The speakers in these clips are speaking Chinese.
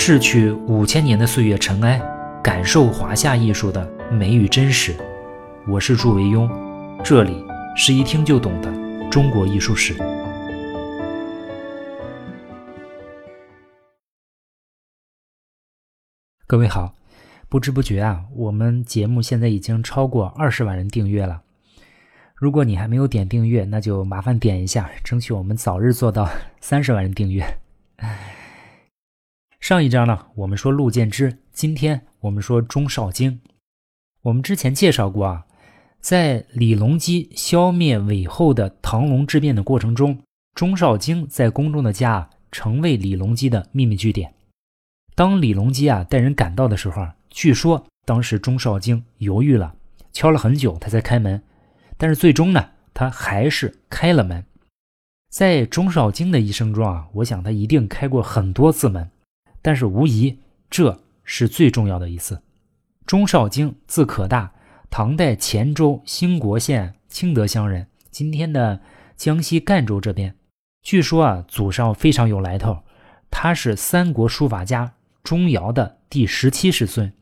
逝去五千年的岁月尘埃，感受华夏艺术的美与真实。我是祝维庸，这里是一听就懂的中国艺术史。各位好，不知不觉啊，我们节目现在已经超过二十万人订阅了。如果你还没有点订阅，那就麻烦点一下，争取我们早日做到三十万人订阅。上一章呢，我们说陆建之，今天我们说钟绍京。我们之前介绍过啊，在李隆基消灭韦后的唐隆之变的过程中，钟绍京在宫中的家成为李隆基的秘密据点。当李隆基啊带人赶到的时候，据说当时钟绍京犹豫了，敲了很久，他才开门。但是最终呢，他还是开了门。在钟绍京的一生中啊，我想他一定开过很多次门，但是无疑这是最重要的一次。钟绍京字可大，唐代乾州兴国县清德乡人，今天的江西赣州这边。据说啊，祖上非常有来头，他是三国书法家钟繇的第十七世孙，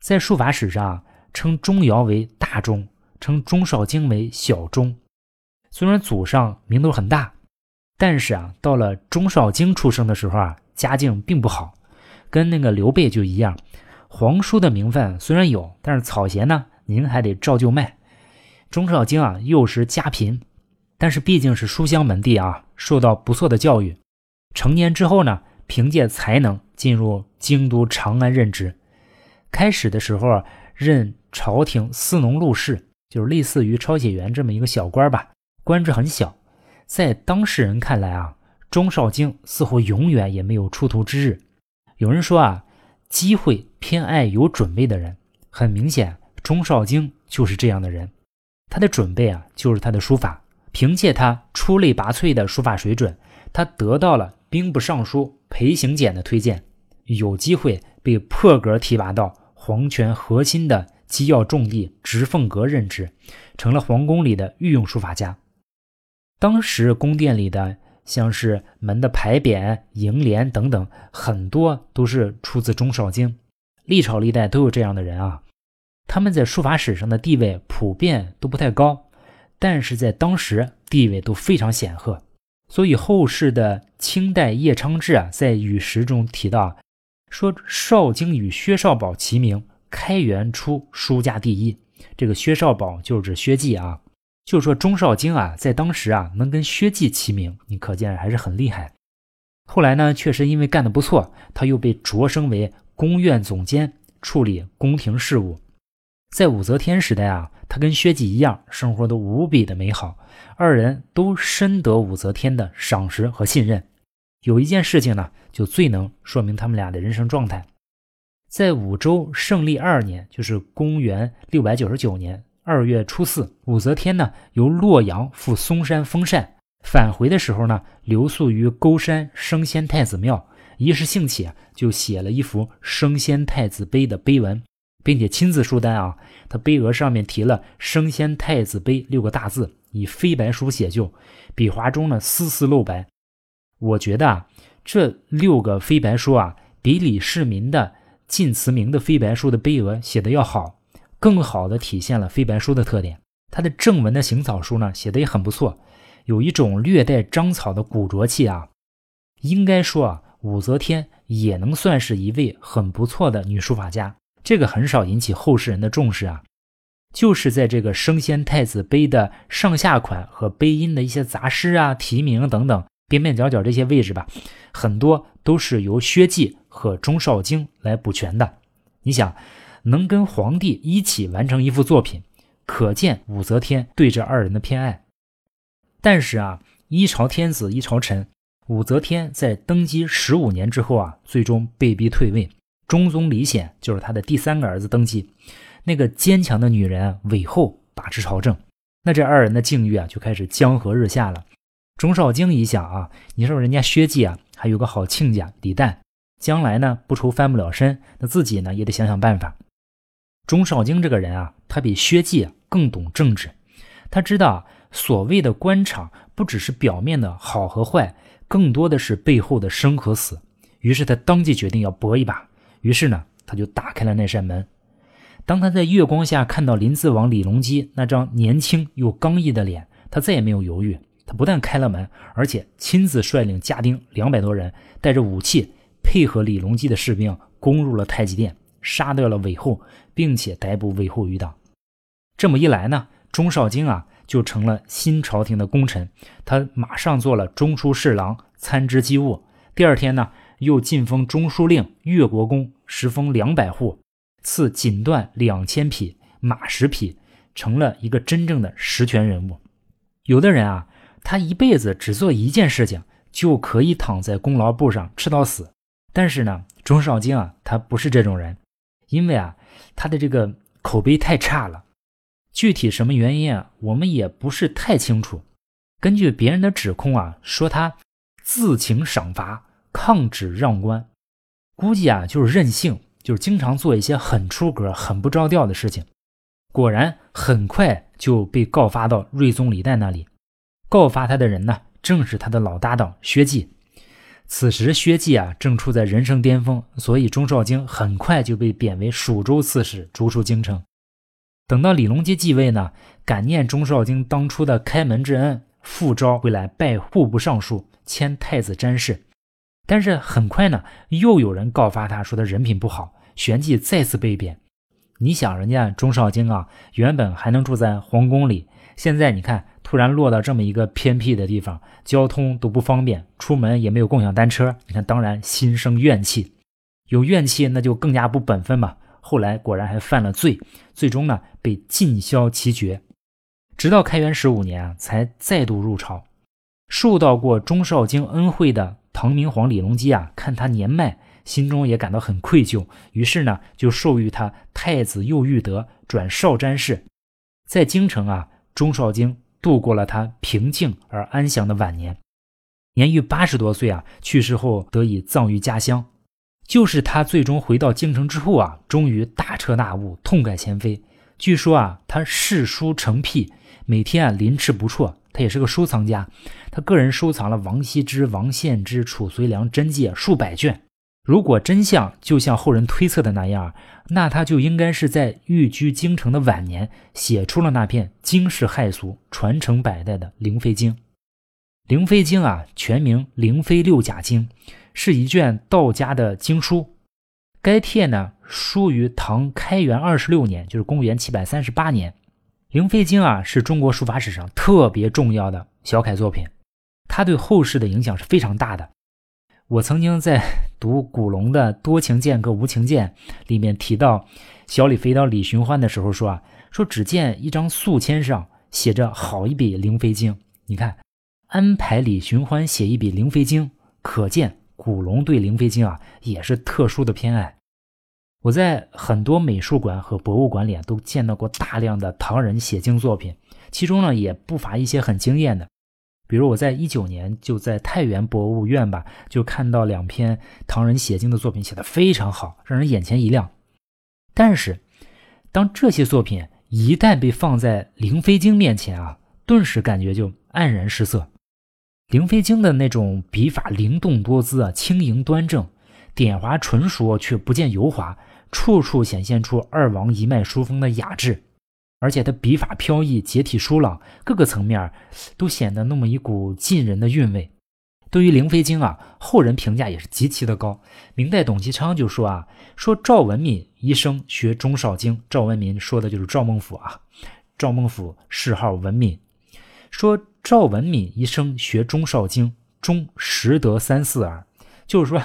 在书法史上啊称钟繇为大钟。称钟绍京为小钟，虽然祖上名头很大，但是啊，到了钟绍京出生的时候啊，家境并不好，跟那个刘备就一样，皇叔的名分虽然有，但是草鞋呢，您还得照旧卖。钟绍京啊，幼时家贫，但是毕竟是书香门第啊，受到不错的教育。成年之后呢，凭借才能进入京都长安任职，开始的时候啊任朝廷司农录事。就是类似于抄写员这么一个小官吧，官职很小，在当事人看来啊，钟绍京似乎永远也没有出头之日。有人说啊，机会偏爱有准备的人，很明显，钟绍京就是这样的人。他的准备啊，就是他的书法。凭借他出类拔萃的书法水准，他得到了兵部尚书裴行俭的推荐，有机会被破格提拔到皇权核心的。机要重地直凤阁任职，成了皇宫里的御用书法家。当时宫殿里的像是门的牌匾、楹联等等，很多都是出自钟绍京。历朝历代都有这样的人啊，他们在书法史上的地位普遍都不太高，但是在当时地位都非常显赫。所以后世的清代叶昌志啊，在语实中提到，说绍京与薛绍宝齐名。开元初书家第一，这个薛绍宝就是指薛稷啊。就说钟绍京啊，在当时啊能跟薛稷齐名，你可见还是很厉害。后来呢，确实因为干得不错，他又被擢升为宫院总监，处理宫廷事务。在武则天时代啊，他跟薛稷一样，生活都无比的美好，二人都深得武则天的赏识和信任。有一件事情呢，就最能说明他们俩的人生状态。在武周胜历二年，就是公元六百九十九年二月初四，武则天呢由洛阳赴嵩山封禅，返回的时候呢，留宿于沟山升仙太子庙，一时兴起，就写了一幅升仙太子碑的碑文，并且亲自书单啊，他碑额上面题了“升仙太子碑”六个大字，以飞白书写就，笔划中呢丝丝露白。我觉得啊，这六个飞白书啊，比李世民的。晋祠铭的飞白书的碑额写的要好，更好的体现了飞白书的特点。它的正文的行草书呢，写的也很不错，有一种略带章草的古拙气啊。应该说啊，武则天也能算是一位很不错的女书法家，这个很少引起后世人的重视啊。就是在这个升仙太子碑的上下款和碑音的一些杂诗啊、题名等等。边边角角这些位置吧，很多都是由薛稷和钟绍京来补全的。你想，能跟皇帝一起完成一幅作品，可见武则天对这二人的偏爱。但是啊，一朝天子一朝臣，武则天在登基十五年之后啊，最终被逼退位。中宗李显就是他的第三个儿子登基，那个坚强的女人韦后把持朝政，那这二人的境遇啊，就开始江河日下了。钟绍京一想啊，你说人家薛稷啊，还有个好亲家李旦，将来呢不愁翻不了身，那自己呢也得想想办法。钟绍京这个人啊，他比薛稷更懂政治，他知道所谓的官场不只是表面的好和坏，更多的是背后的生和死。于是他当即决定要搏一把。于是呢，他就打开了那扇门。当他在月光下看到临淄王李隆基那张年轻又刚毅的脸，他再也没有犹豫。他不但开了门，而且亲自率领家丁两百多人，带着武器，配合李隆基的士兵，攻入了太极殿，杀掉了韦后，并且逮捕韦后余党。这么一来呢，钟绍京啊就成了新朝廷的功臣，他马上做了中书侍郎，参知机务。第二天呢，又晋封中书令、越国公，时封两百户，赐锦缎两千匹，马十匹，成了一个真正的实权人物。有的人啊。他一辈子只做一件事情，就可以躺在功劳簿上吃到死。但是呢，钟绍京啊，他不是这种人，因为啊，他的这个口碑太差了。具体什么原因啊，我们也不是太清楚。根据别人的指控啊，说他自请赏罚，抗旨让官，估计啊就是任性，就是经常做一些很出格、很不着调的事情。果然，很快就被告发到睿宗李旦那里。告发他的人呢，正是他的老搭档薛稷。此时薛稷啊，正处在人生巅峰，所以钟绍京很快就被贬为蜀州刺史，逐出京城。等到李隆基继位呢，感念钟绍京当初的开门之恩，复召回来拜户部尚书，迁太子詹事。但是很快呢，又有人告发他说他人品不好，旋即再次被贬。你想，人家钟绍京啊，原本还能住在皇宫里，现在你看。突然落到这么一个偏僻的地方，交通都不方便，出门也没有共享单车。你看，当然心生怨气，有怨气那就更加不本分嘛。后来果然还犯了罪，最终呢被尽销其爵。直到开元十五年啊，才再度入朝。受到过钟绍京恩惠的唐明皇李隆基啊，看他年迈，心中也感到很愧疚，于是呢就授予他太子右御德，转少詹事。在京城啊，钟绍京。度过了他平静而安详的晚年，年逾八十多岁啊，去世后得以葬于家乡。就是他最终回到京城之后啊，终于大彻大悟，痛改前非。据说啊，他嗜书成癖，每天啊临池不辍。他也是个收藏家，他个人收藏了王羲之、王献之、褚遂良真迹数百卷。如果真相就像后人推测的那样，那他就应该是在寓居京城的晚年写出了那篇惊世骇俗、传承百代的《灵飞经》。《灵飞经》啊，全名《灵飞六甲经》，是一卷道家的经书。该帖呢，书于唐开元二十六年，就是公元七百三十八年。《灵飞经》啊，是中国书法史上特别重要的小楷作品，它对后世的影响是非常大的。我曾经在读古龙的《多情剑客无情剑》里面提到，小李飞刀李寻欢的时候说啊，说只见一张素签上写着好一笔《灵飞经》，你看安排李寻欢写一笔《灵飞经》，可见古龙对《灵飞经》啊也是特殊的偏爱。我在很多美术馆和博物馆里都见到过大量的唐人写经作品，其中呢也不乏一些很惊艳的。比如我在一九年就在太原博物院吧，就看到两篇唐人写经的作品，写的非常好，让人眼前一亮。但是，当这些作品一旦被放在《灵飞经》面前啊，顿时感觉就黯然失色。《灵飞经》的那种笔法灵动多姿啊，轻盈端正，点划纯熟却不见油滑，处处显现出二王一脉书风的雅致。而且他笔法飘逸，结体疏朗，各个层面都显得那么一股劲人的韵味。对于《灵飞经》啊，后人评价也是极其的高。明代董其昌就说啊，说赵文敏一生学钟绍经，赵文敏说的就是赵孟俯啊。赵孟俯谥号文敏，说赵文敏一生学钟绍经，中识得三四耳，就是说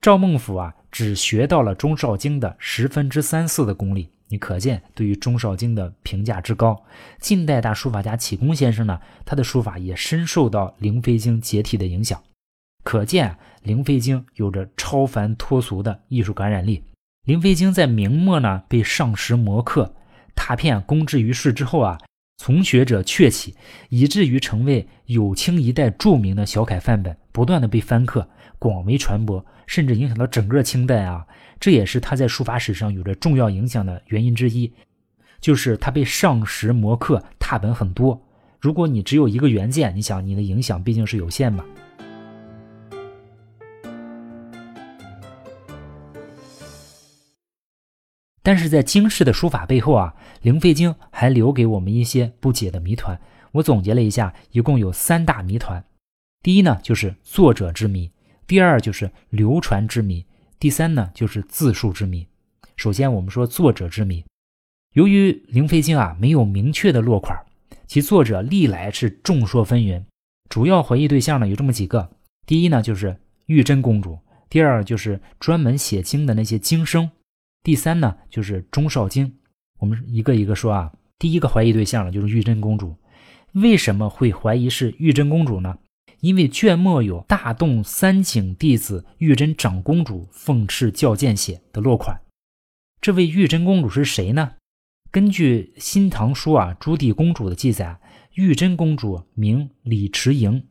赵孟俯啊，只学到了钟绍经的十分之三四的功力。你可见对于钟绍京的评价之高。近代大书法家启功先生呢，他的书法也深受到《灵飞经》解体的影响。可见《灵飞经》有着超凡脱俗的艺术感染力。《灵飞经》在明末呢被上石摹刻，拓片公之于世之后啊，从学者鹊起，以至于成为有清一代著名的小楷范本，不断的被翻刻，广为传播，甚至影响到整个清代啊。这也是他在书法史上有着重要影响的原因之一，就是他被上石摹刻拓本很多。如果你只有一个原件，你想你的影响毕竟是有限嘛。但是在经世的书法背后啊，灵飞经还留给我们一些不解的谜团。我总结了一下，一共有三大谜团。第一呢，就是作者之谜；第二就是流传之谜；第三呢，就是字数之谜。首先，我们说作者之谜。由于灵飞经啊没有明确的落款，其作者历来是众说纷纭。主要怀疑对象呢有这么几个：第一呢，就是玉真公主；第二就是专门写经的那些经生；第三呢，就是钟少京。我们一个一个说啊。第一个怀疑对象呢，就是玉真公主。为什么会怀疑是玉真公主呢？因为卷末有大洞三井弟子玉真长公主奉敕教见写的落款。这位玉真公主是谁呢？根据《新唐书》啊朱棣公主的记载，玉真公主名李迟莹，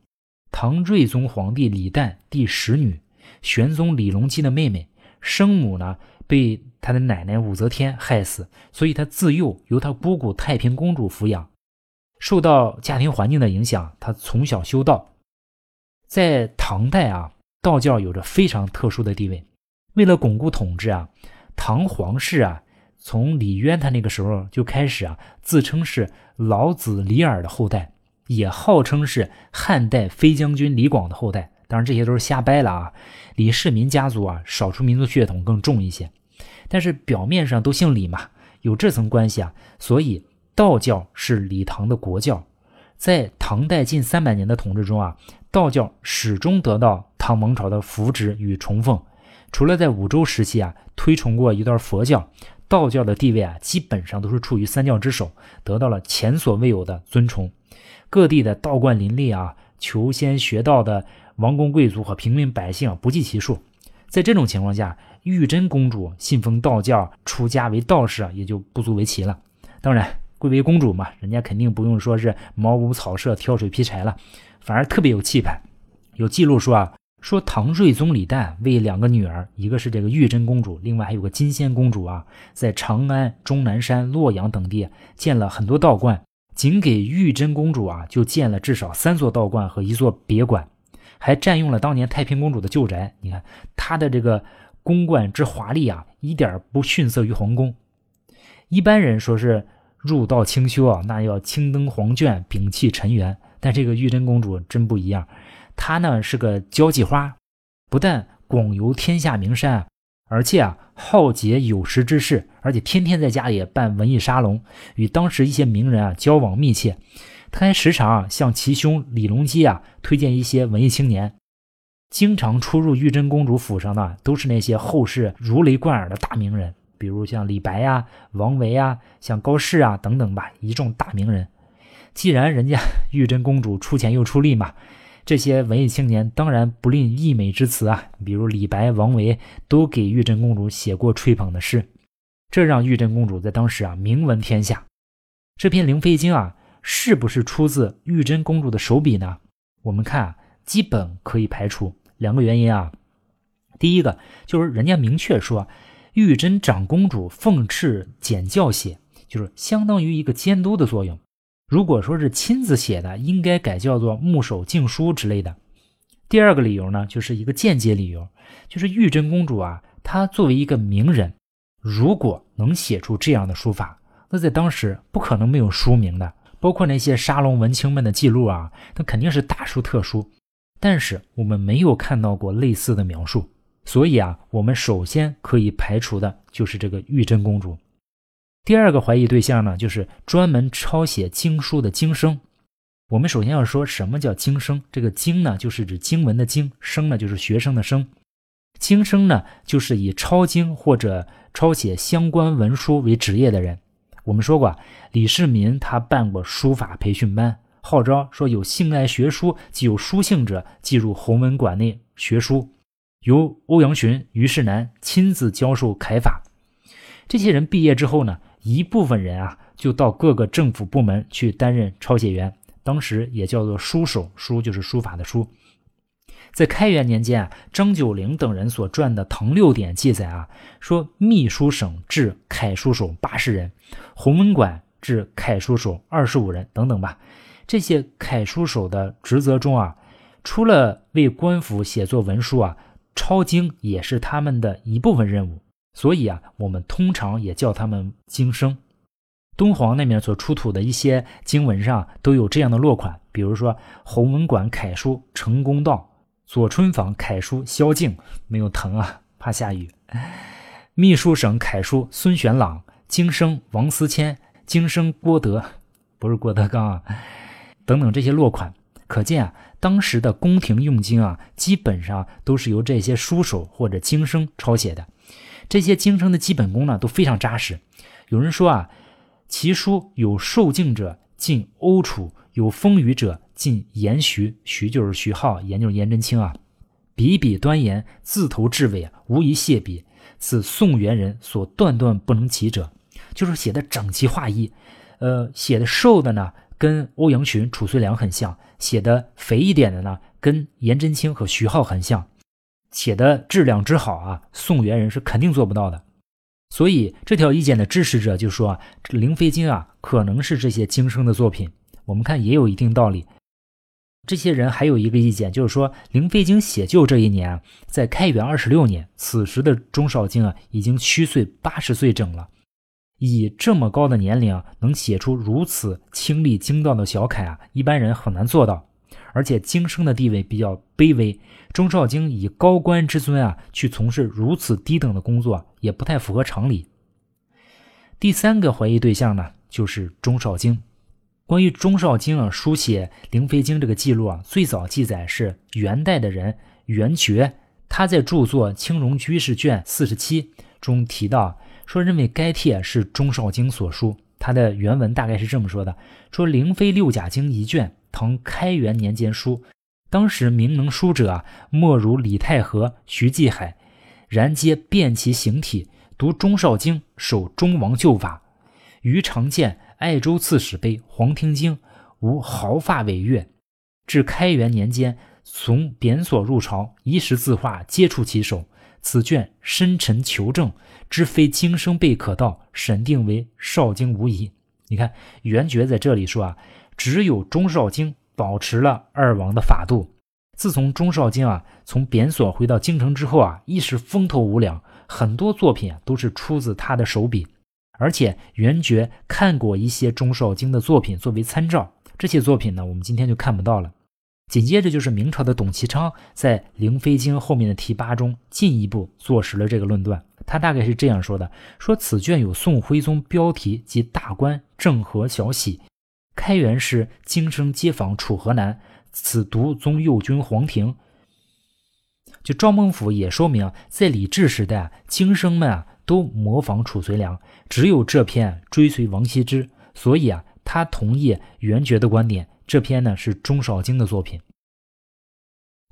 唐睿宗皇帝李旦第十女，玄宗李隆基的妹妹，生母呢被他的奶奶武则天害死，所以他自幼由他姑姑太平公主抚养。受到家庭环境的影响，他从小修道。在唐代啊，道教有着非常特殊的地位。为了巩固统治啊，唐皇室啊，从李渊他那个时候就开始啊，自称是老子李耳的后代，也号称是汉代飞将军李广的后代。当然这些都是瞎掰了啊。李世民家族啊，少数民族血统更重一些，但是表面上都姓李嘛，有这层关系啊，所以道教是李唐的国教。在唐代近三百年的统治中啊。道教始终得到唐王朝的扶植与崇奉，除了在武周时期啊推崇过一段佛教，道教的地位啊基本上都是处于三教之首，得到了前所未有的尊崇。各地的道观林立啊，求仙学道的王公贵族和平民百姓不计其数。在这种情况下，玉真公主信奉道教，出家为道士，也就不足为奇了。当然，贵为公主嘛，人家肯定不用说是茅屋草舍、挑水劈柴了。反而特别有气派。有记录说啊，说唐睿宗李旦为两个女儿，一个是这个玉真公主，另外还有个金仙公主啊，在长安、终南山、洛阳等地建了很多道观，仅给玉真公主啊就建了至少三座道观和一座别馆，还占用了当年太平公主的旧宅。你看她的这个宫观之华丽啊，一点不逊色于皇宫。一般人说是入道清修啊，那要青灯黄卷，摒弃尘缘。但这个玉真公主真不一样，她呢是个交际花，不但广游天下名山，而且啊好结有识之士，而且天天在家里办文艺沙龙，与当时一些名人啊交往密切。他还时常啊向其兄李隆基啊推荐一些文艺青年。经常出入玉真公主府上的都是那些后世如雷贯耳的大名人，比如像李白呀、王维啊、像高适啊等等吧，一众大名人。既然人家 玉真公主出钱又出力嘛，这些文艺青年当然不吝溢美之词啊。比如李白、王维都给玉真公主写过吹捧的诗，这让玉真公主在当时啊名闻天下。这篇《灵飞经》啊，是不是出自玉真公主的手笔呢？我们看啊，基本可以排除两个原因啊。第一个就是人家明确说，玉真长公主奉敕简教写，就是相当于一个监督的作用。如果说是亲自写的，应该改叫做木守敬书之类的。第二个理由呢，就是一个间接理由，就是玉真公主啊，她作为一个名人，如果能写出这样的书法，那在当时不可能没有书名的。包括那些沙龙文青们的记录啊，那肯定是大书特书。但是我们没有看到过类似的描述，所以啊，我们首先可以排除的就是这个玉真公主。第二个怀疑对象呢，就是专门抄写经书的经生。我们首先要说什么叫经生？这个经呢，就是指经文的经；生呢，就是学生的生。经生呢，就是以抄经或者抄写相关文书为职业的人。我们说过，李世民他办过书法培训班，号召说有性爱学书、既有书性者，进入弘文馆内学书，由欧阳询、虞世南亲自教授楷法。这些人毕业之后呢？一部分人啊，就到各个政府部门去担任抄写员，当时也叫做书手，书就是书法的书。在开元年间啊，张九龄等人所撰的《唐六典》记载啊，说秘书省置楷书手八十人，弘文馆置楷书手二十五人等等吧。这些楷书手的职责中啊，除了为官府写作文书啊，抄经也是他们的一部分任务。所以啊，我们通常也叫他们经生。敦煌那边所出土的一些经文上都有这样的落款，比如说弘文馆楷书成公道，左春坊楷书萧敬没有藤啊，怕下雨。秘书省楷书孙玄朗，经生王思谦，经生郭德，不是郭德纲啊，等等这些落款，可见啊，当时的宫廷用经啊，基本上都是由这些书手或者经生抄写的。这些经生的基本功呢都非常扎实。有人说啊。其书有受敬者进欧楚，有风雨者进严徐。徐就是徐浩，严就是颜真卿啊。笔笔端严，字头至尾无一谢笔。此宋元人所断断不能及者，就是写的整齐划一。呃，写的瘦的呢，跟欧阳询、褚遂良很像；写的肥一点的呢，跟颜真卿和徐浩很像。写的质量之好啊，宋元人是肯定做不到的。所以这条意见的支持者就说啊，这《灵飞经》啊可能是这些经生的作品。我们看也有一定道理。这些人还有一个意见，就是说《灵飞经》写就这一年，在开元二十六年，此时的钟绍京啊已经虚岁八十岁整了。以这么高的年龄啊，能写出如此清丽精到的小楷啊，一般人很难做到。而且经生的地位比较卑微，钟少京以高官之尊啊去从事如此低等的工作，也不太符合常理。第三个怀疑对象呢，就是钟少京。关于钟少京啊书写《灵飞经》这个记录啊，最早记载是元代的人元觉，他在著作《青荣居士卷四十七》中提到，说认为该帖是钟少京所书。他的原文大概是这么说的：说《灵飞六甲经》一卷。唐开元年间书，当时名能书者啊，莫如李太和、徐继海，然皆辨其形体，读钟少经，守中王旧法。余常见爱州刺史碑《黄庭经》，无毫发违越。至开元年间，从贬所入朝，一时字画皆出其手。此卷深沉求证，知非经生辈可道，审定为少经无疑。你看元觉在这里说啊。只有钟少京保持了二王的法度。自从钟少京啊从贬所回到京城之后啊，一时风头无两，很多作品啊都是出自他的手笔。而且元觉看过一些钟少京的作品作为参照，这些作品呢我们今天就看不到了。紧接着就是明朝的董其昌在《灵飞经》后面的题八中进一步坐实了这个论断。他大概是这样说的：说此卷有宋徽宗标题及大官郑和小喜。开元时，京生街坊楚河南，此独宗右军黄庭。就赵孟俯也说明，在李治时代啊，京生们啊都模仿褚遂良，只有这篇追随王羲之，所以啊，他同意元觉的观点，这篇呢是钟少京的作品。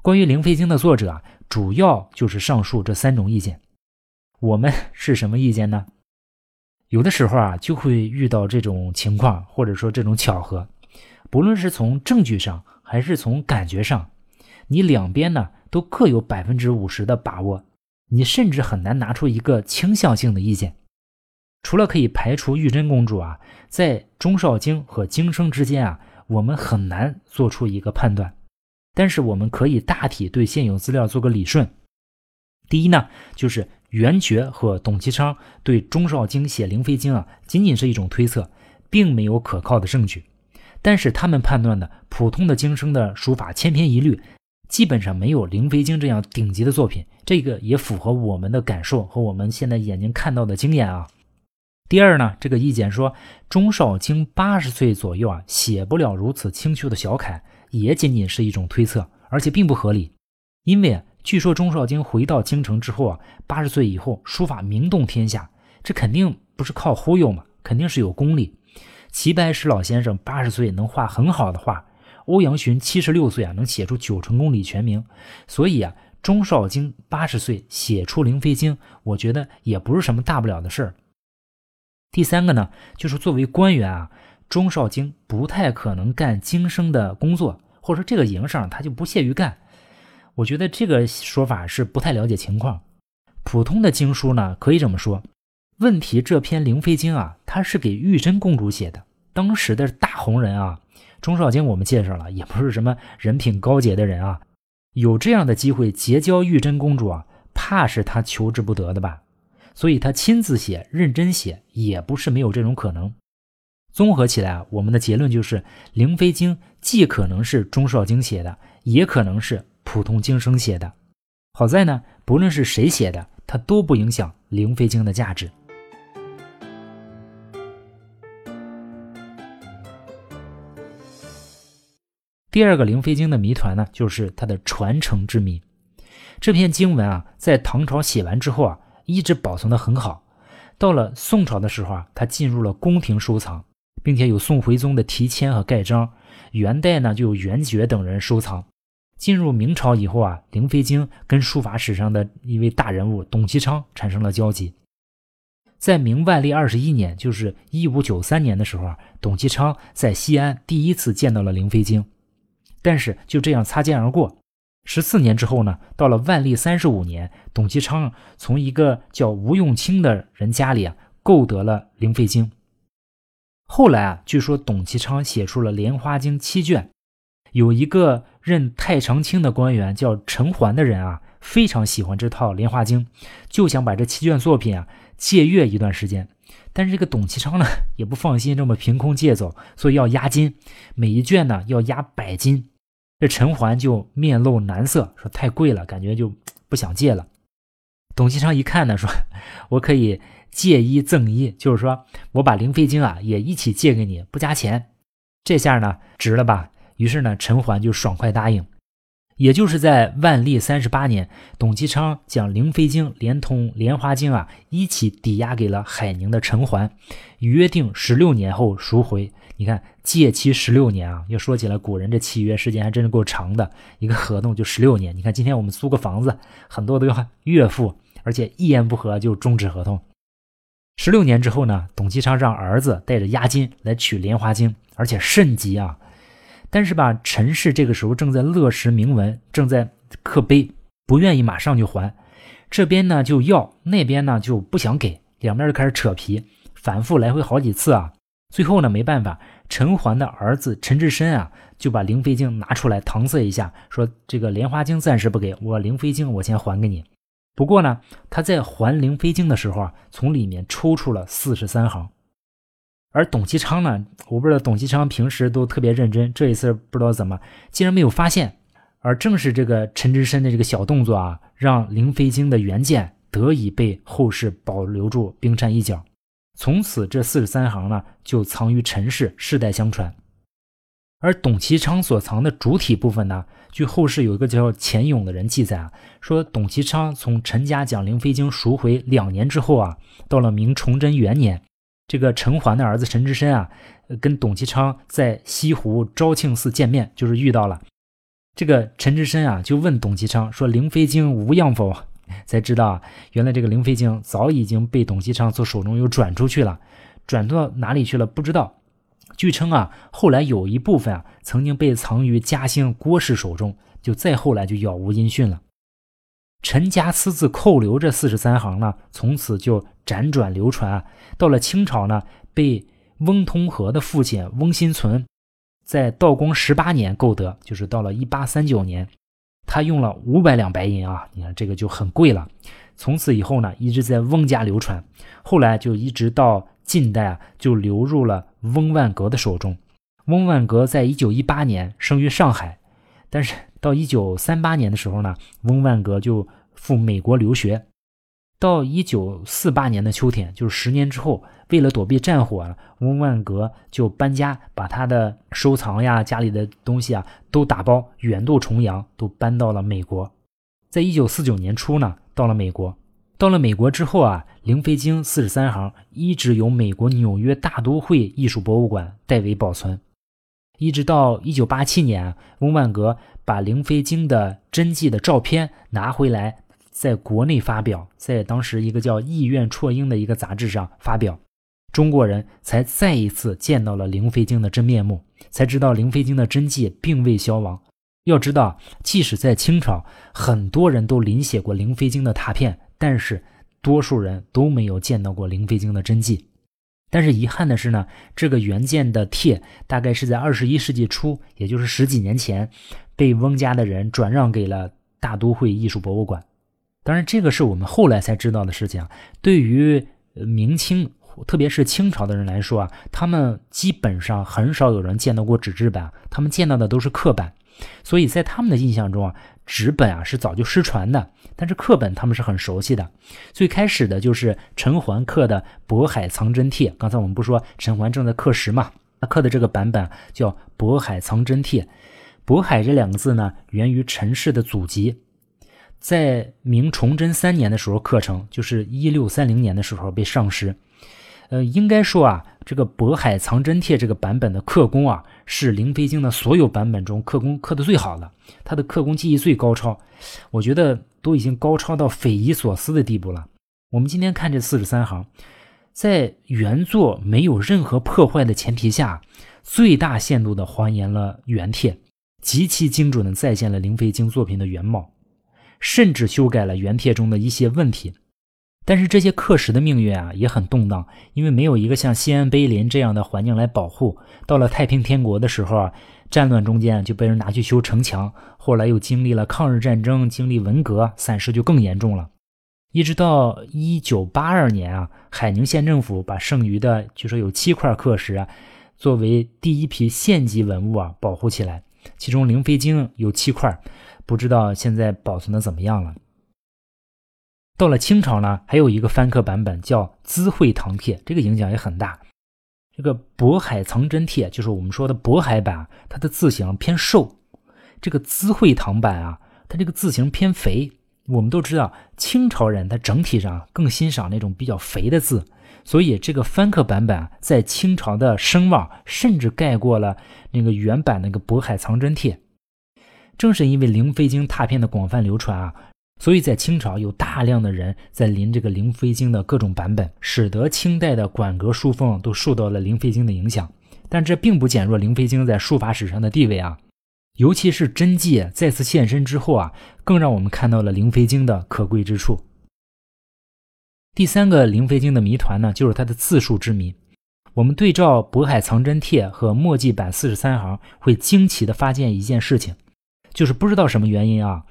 关于《灵飞经》的作者啊，主要就是上述这三种意见。我们是什么意见呢？有的时候啊，就会遇到这种情况，或者说这种巧合，不论是从证据上还是从感觉上，你两边呢都各有百分之五十的把握，你甚至很难拿出一个倾向性的意见。除了可以排除玉真公主啊，在钟少京和京生之间啊，我们很难做出一个判断，但是我们可以大体对现有资料做个理顺。第一呢，就是。袁觉和董其昌对钟少京写《灵飞经》啊，仅仅是一种推测，并没有可靠的证据。但是他们判断的普通的经生的书法千篇一律，基本上没有《灵飞经》这样顶级的作品。这个也符合我们的感受和我们现在眼睛看到的经验啊。第二呢，这个意见说钟少京八十岁左右啊，写不了如此清秀的小楷，也仅仅是一种推测，而且并不合理，因为。据说钟少京回到京城之后啊，八十岁以后书法名动天下，这肯定不是靠忽悠嘛，肯定是有功力。齐白石老先生八十岁能画很好的画，欧阳询七十六岁啊能写出九成宫李全名，所以啊，钟少京八十岁写出《灵飞经》，我觉得也不是什么大不了的事儿。第三个呢，就是作为官员啊，钟少京不太可能干经生的工作，或者说这个营生他就不屑于干。我觉得这个说法是不太了解情况。普通的经书呢，可以这么说。问题这篇《灵飞经》啊，它是给玉真公主写的，当时的大红人啊。钟少京我们介绍了，也不是什么人品高洁的人啊。有这样的机会结交玉真公主啊，怕是他求之不得的吧？所以他亲自写、认真写也不是没有这种可能。综合起来啊，我们的结论就是《灵飞经》既可能是钟绍经写的，也可能是普通经生写的。好在呢，不论是谁写的，它都不影响《灵飞经》的价值。第二个《灵飞经》的谜团呢，就是它的传承之谜。这篇经文啊，在唐朝写完之后啊，一直保存的很好。到了宋朝的时候啊，它进入了宫廷收藏，并且有宋徽宗的题签和盖章。元代呢，就有元觉等人收藏。进入明朝以后啊，《灵飞经》跟书法史上的一位大人物董其昌产生了交集。在明万历二十一年，就是一五九三年的时候啊，董其昌在西安第一次见到了《灵飞经》。但是就这样擦肩而过。十四年之后呢，到了万历三十五年，董其昌从一个叫吴用清的人家里啊购得了《灵飞经》。后来啊，据说董其昌写出了《莲花经》七卷。有一个任太常卿的官员叫陈环的人啊，非常喜欢这套《莲花经》，就想把这七卷作品啊借阅一段时间。但是这个董其昌呢，也不放心这么凭空借走，所以要押金，每一卷呢要押百金。这陈环就面露难色，说太贵了，感觉就不想借了。董其昌一看呢，说我可以借一赠一，就是说我把《灵飞经》啊也一起借给你，不加钱。这下呢值了吧？于是呢，陈环就爽快答应。也就是在万历三十八年，董其昌将《灵飞经》连同《莲花经》啊一起抵押给了海宁的陈环，约定十六年后赎回。你看，借期十六年啊！要说起来，古人这契约时间还真是够长的，一个合同就十六年。你看，今天我们租个房子，很多都要月付，而且一言不合就终止合同。十六年之后呢，董其昌让儿子带着押金来取《莲花经》，而且甚急啊！但是吧，陈氏这个时候正在勒实铭文，正在刻碑，不愿意马上就还。这边呢就要，那边呢就不想给，两边就开始扯皮，反复来回好几次啊。最后呢，没办法，陈环的儿子陈志深啊，就把《灵飞经》拿出来搪塞一下，说：“这个《莲花经》暂时不给我，《灵飞经》我先还给你。”不过呢，他在还《灵飞经》的时候啊，从里面抽出了四十三行。而董其昌呢，我不知道董其昌平时都特别认真，这一次不知道怎么竟然没有发现。而正是这个陈之深的这个小动作啊，让《灵飞经》的原件得以被后世保留住冰山一角。从此，这四十三行呢，就藏于陈氏，世代相传。而董其昌所藏的主体部分呢，据后世有一个叫钱勇的人记载啊，说董其昌从陈家将《灵飞经》赎回两年之后啊，到了明崇祯元年，这个陈环的儿子陈之深啊，跟董其昌在西湖昭庆寺见面，就是遇到了。这个陈之深啊，就问董其昌说：“《灵飞经》无恙否？” 才知道啊，原来这个《灵飞经》早已经被董其昌从手中又转出去了，转到哪里去了不知道。据称啊，后来有一部分啊，曾经被藏于嘉兴郭氏手中，就再后来就杳无音讯了。陈家私自扣留这四十三行呢，从此就辗转流传。到了清朝呢，被翁同龢的父亲翁新存在道光十八年购得，就是到了一八三九年。他用了五百两白银啊，你看这个就很贵了。从此以后呢，一直在翁家流传，后来就一直到近代啊，就流入了翁万阁的手中。翁万阁在一九一八年生于上海，但是到一九三八年的时候呢，翁万格就赴美国留学。到一九四八年的秋天，就是十年之后，为了躲避战火，翁万格就搬家，把他的收藏呀、家里的东西啊都打包远渡重洋，都搬到了美国。在一九四九年初呢，到了美国。到了美国之后啊，《灵飞经》四十三行一直由美国纽约大都会艺术博物馆代为保存，一直到一九八七年，翁万阁把《灵飞经》的真迹的照片拿回来。在国内发表，在当时一个叫《意愿辍英》的一个杂志上发表，中国人才再一次见到了《灵飞经》的真面目，才知道《灵飞经》的真迹并未消亡。要知道，即使在清朝，很多人都临写过《灵飞经》的拓片，但是多数人都没有见到过《灵飞经》的真迹。但是遗憾的是呢，这个原件的帖大概是在二十一世纪初，也就是十几年前，被翁家的人转让给了大都会艺术博物馆。当然，这个是我们后来才知道的事情。对于明清，特别是清朝的人来说啊，他们基本上很少有人见到过纸质版，他们见到的都是刻版。所以在他们的印象中啊，纸本啊是早就失传的，但是课本他们是很熟悉的。最开始的就是陈桓刻的《渤海藏真帖》，刚才我们不说陈桓正在刻石嘛，他刻的这个版本叫《渤海藏真帖》。渤海这两个字呢，源于陈氏的祖籍，在明崇祯三年的时候刻成，就是一六三零年的时候被上石。呃，应该说啊，这个《渤海藏真帖》这个版本的刻工啊，是《灵飞经》的所有版本中刻工刻的最好的，它的刻工技艺最高超，我觉得都已经高超到匪夷所思的地步了。我们今天看这四十三行，在原作没有任何破坏的前提下，最大限度地还原了原帖，极其精准地再现了灵飞经作品的原貌，甚至修改了原帖中的一些问题。但是这些刻石的命运啊也很动荡，因为没有一个像西安碑林这样的环境来保护。到了太平天国的时候啊，战乱中间就被人拿去修城墙，后来又经历了抗日战争，经历文革，散失就更严重了。一直到一九八二年啊，海宁县政府把剩余的据说有七块刻石啊，作为第一批县级文物啊保护起来，其中《灵飞经》有七块，不知道现在保存的怎么样了。到了清朝呢，还有一个翻刻版本叫《资会堂帖》，这个影响也很大。这个《渤海藏真帖》就是我们说的渤海版，它的字形偏瘦；这个资会堂版啊，它这个字形偏肥。我们都知道，清朝人他整体上更欣赏那种比较肥的字，所以这个翻刻版本在清朝的声望甚至盖过了那个原版那个《渤海藏真帖》。正是因为《灵飞经》拓片的广泛流传啊。所以在清朝有大量的人在临这个《灵飞经》的各种版本，使得清代的馆阁书风都受到了《灵飞经》的影响。但这并不减弱《灵飞经》在书法史上的地位啊！尤其是真迹再次现身之后啊，更让我们看到了《灵飞经》的可贵之处。第三个《灵飞经》的谜团呢，就是它的字数之谜。我们对照《渤海藏真帖》和墨迹版四十三行，会惊奇的发现一件事情，就是不知道什么原因啊。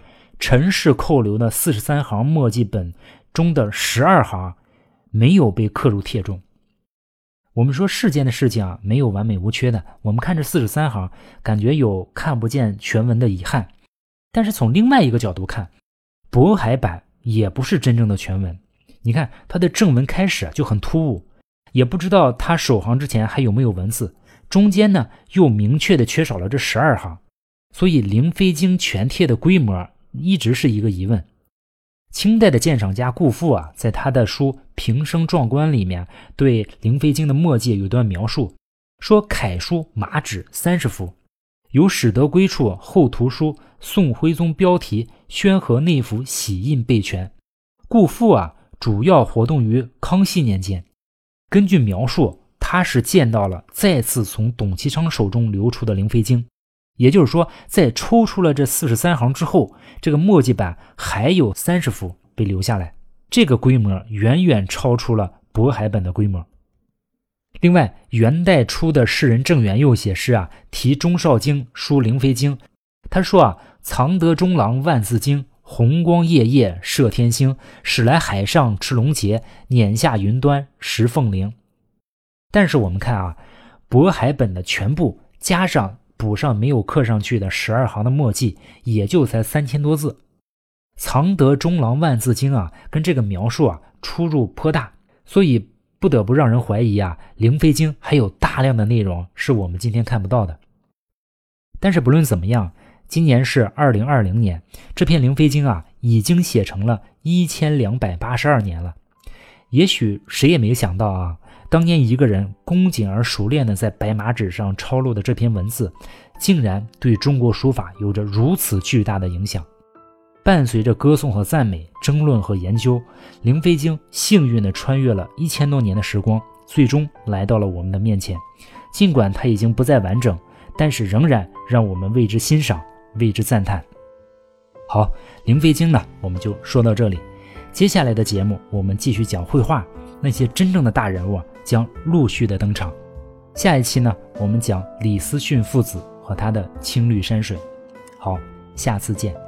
陈氏扣留的四十三行墨迹本中的十二行没有被刻入帖中。我们说世间的事情啊，没有完美无缺的。我们看这四十三行，感觉有看不见全文的遗憾。但是从另外一个角度看，渤海版也不是真正的全文。你看它的正文开始就很突兀，也不知道它首行之前还有没有文字，中间呢又明确的缺少了这十二行。所以《灵飞经》全帖的规模。一直是一个疑问。清代的鉴赏家顾复啊，在他的书《平生壮观》里面，对《灵飞经》的墨迹有段描述，说楷书马纸三十幅，有始得归处后图书宋徽宗标题宣和内府玺印备全。顾复啊，主要活动于康熙年间。根据描述，他是见到了再次从董其昌手中流出的《灵飞经》。也就是说，在抽出了这四十三行之后，这个墨迹版还有三十幅被留下来，这个规模远远超出了渤海本的规模。另外，元代初的诗人郑元佑写诗啊，题钟绍经书灵飞经，他说啊：“藏得中郎万字经，红光夜夜射天星，使来海上吃龙节，碾下云端食凤灵。”但是我们看啊，渤海本的全部加上。补上没有刻上去的十二行的墨迹，也就才三千多字。藏得中郎万字经啊，跟这个描述啊出入颇大，所以不得不让人怀疑啊，灵飞经还有大量的内容是我们今天看不到的。但是不论怎么样，今年是二零二零年，这篇灵飞经啊已经写成了一千两百八十二年了。也许谁也没想到啊。当年一个人恭谨而熟练地在白马纸上抄录的这篇文字，竟然对中国书法有着如此巨大的影响。伴随着歌颂和赞美、争论和研究，《灵飞经》幸运地穿越了一千多年的时光，最终来到了我们的面前。尽管它已经不再完整，但是仍然让我们为之欣赏、为之赞叹。好，《灵飞经》呢，我们就说到这里。接下来的节目，我们继续讲绘画，那些真正的大人物。将陆续的登场。下一期呢，我们讲李思训父子和他的青绿山水。好，下次见。